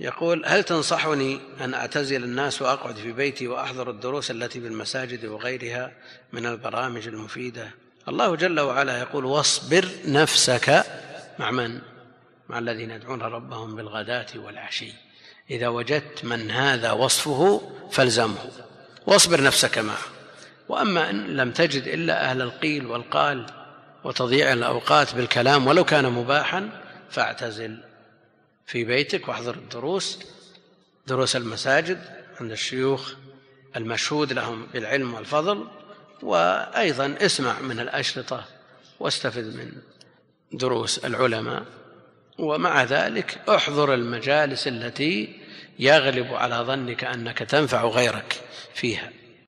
يقول هل تنصحني أن أعتزل الناس وأقعد في بيتي وأحضر الدروس التي بالمساجد وغيرها من البرامج المفيدة؟ الله جل وعلا يقول واصبر نفسك مع من؟ مع الذين يدعون ربهم بالغداة والعشي. إذا وجدت من هذا وصفه فالزمه. واصبر نفسك معه. وأما إن لم تجد إلا أهل القيل والقال وتضييع الأوقات بالكلام ولو كان مباحا فاعتزل. في بيتك واحضر الدروس دروس المساجد عند الشيوخ المشهود لهم بالعلم والفضل وأيضا اسمع من الأشرطة واستفد من دروس العلماء. ومع ذلك احضر المجالس التي يغلب على ظنك أنك تنفع غيرك فيها.